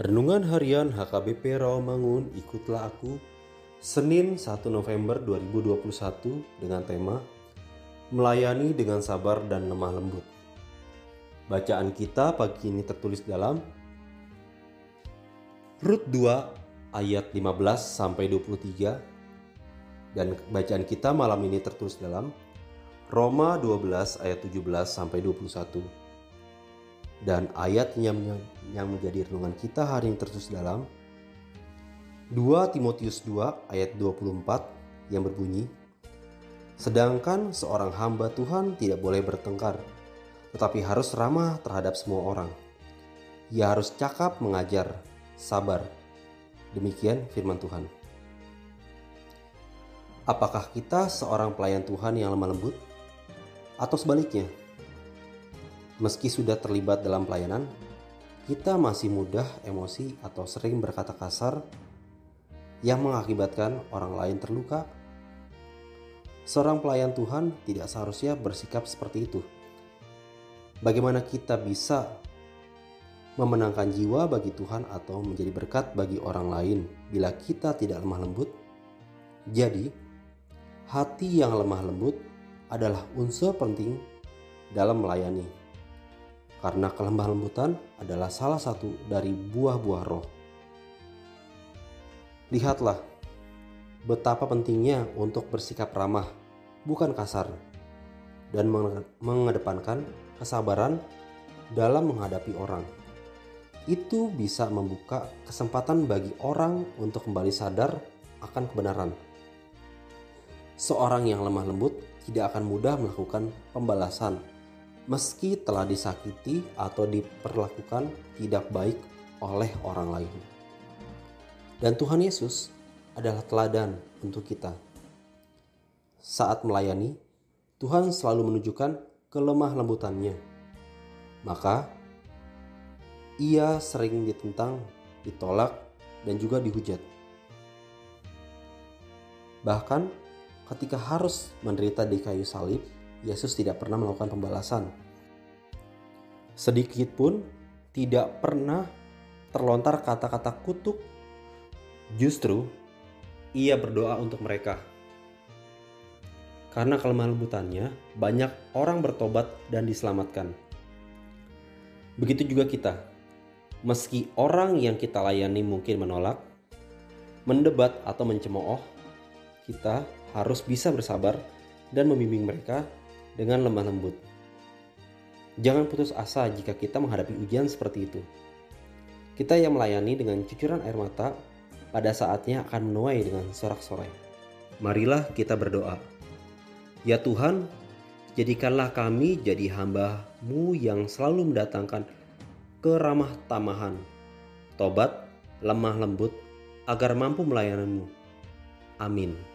Renungan Harian HKBP Rawamangun Ikutlah Aku Senin 1 November 2021 dengan tema Melayani dengan sabar dan lemah lembut. Bacaan kita pagi ini tertulis dalam Rut 2 ayat 15 sampai 23 dan bacaan kita malam ini tertulis dalam Roma 12 ayat 17 sampai 21 dan ayat yang, yang menjadi renungan kita hari ini tertulis dalam 2 Timotius 2 ayat 24 yang berbunyi Sedangkan seorang hamba Tuhan tidak boleh bertengkar tetapi harus ramah terhadap semua orang. Ia harus cakap mengajar, sabar. Demikian firman Tuhan. Apakah kita seorang pelayan Tuhan yang lemah lembut? Atau sebaliknya, Meski sudah terlibat dalam pelayanan, kita masih mudah emosi atau sering berkata kasar yang mengakibatkan orang lain terluka. Seorang pelayan Tuhan tidak seharusnya bersikap seperti itu. Bagaimana kita bisa memenangkan jiwa bagi Tuhan atau menjadi berkat bagi orang lain bila kita tidak lemah lembut? Jadi, hati yang lemah lembut adalah unsur penting dalam melayani karena kelemah lembutan adalah salah satu dari buah-buah roh. Lihatlah betapa pentingnya untuk bersikap ramah, bukan kasar, dan mengedepankan kesabaran dalam menghadapi orang. Itu bisa membuka kesempatan bagi orang untuk kembali sadar akan kebenaran. Seorang yang lemah lembut tidak akan mudah melakukan pembalasan meski telah disakiti atau diperlakukan tidak baik oleh orang lain. Dan Tuhan Yesus adalah teladan untuk kita. Saat melayani, Tuhan selalu menunjukkan kelemah lembutannya. Maka, ia sering ditentang, ditolak, dan juga dihujat. Bahkan ketika harus menderita di kayu salib, Yesus tidak pernah melakukan pembalasan. Sedikit pun tidak pernah terlontar kata-kata kutuk. Justru ia berdoa untuk mereka. Karena kelemahan lembutannya, banyak orang bertobat dan diselamatkan. Begitu juga kita. Meski orang yang kita layani mungkin menolak, mendebat atau mencemooh, kita harus bisa bersabar dan membimbing mereka dengan lemah lembut. Jangan putus asa jika kita menghadapi ujian seperti itu. Kita yang melayani dengan cucuran air mata pada saatnya akan menuai dengan sorak-sorai. Marilah kita berdoa. Ya Tuhan, jadikanlah kami jadi hamba-Mu yang selalu mendatangkan keramah tamahan, tobat, lemah lembut, agar mampu melayanimu. Amin.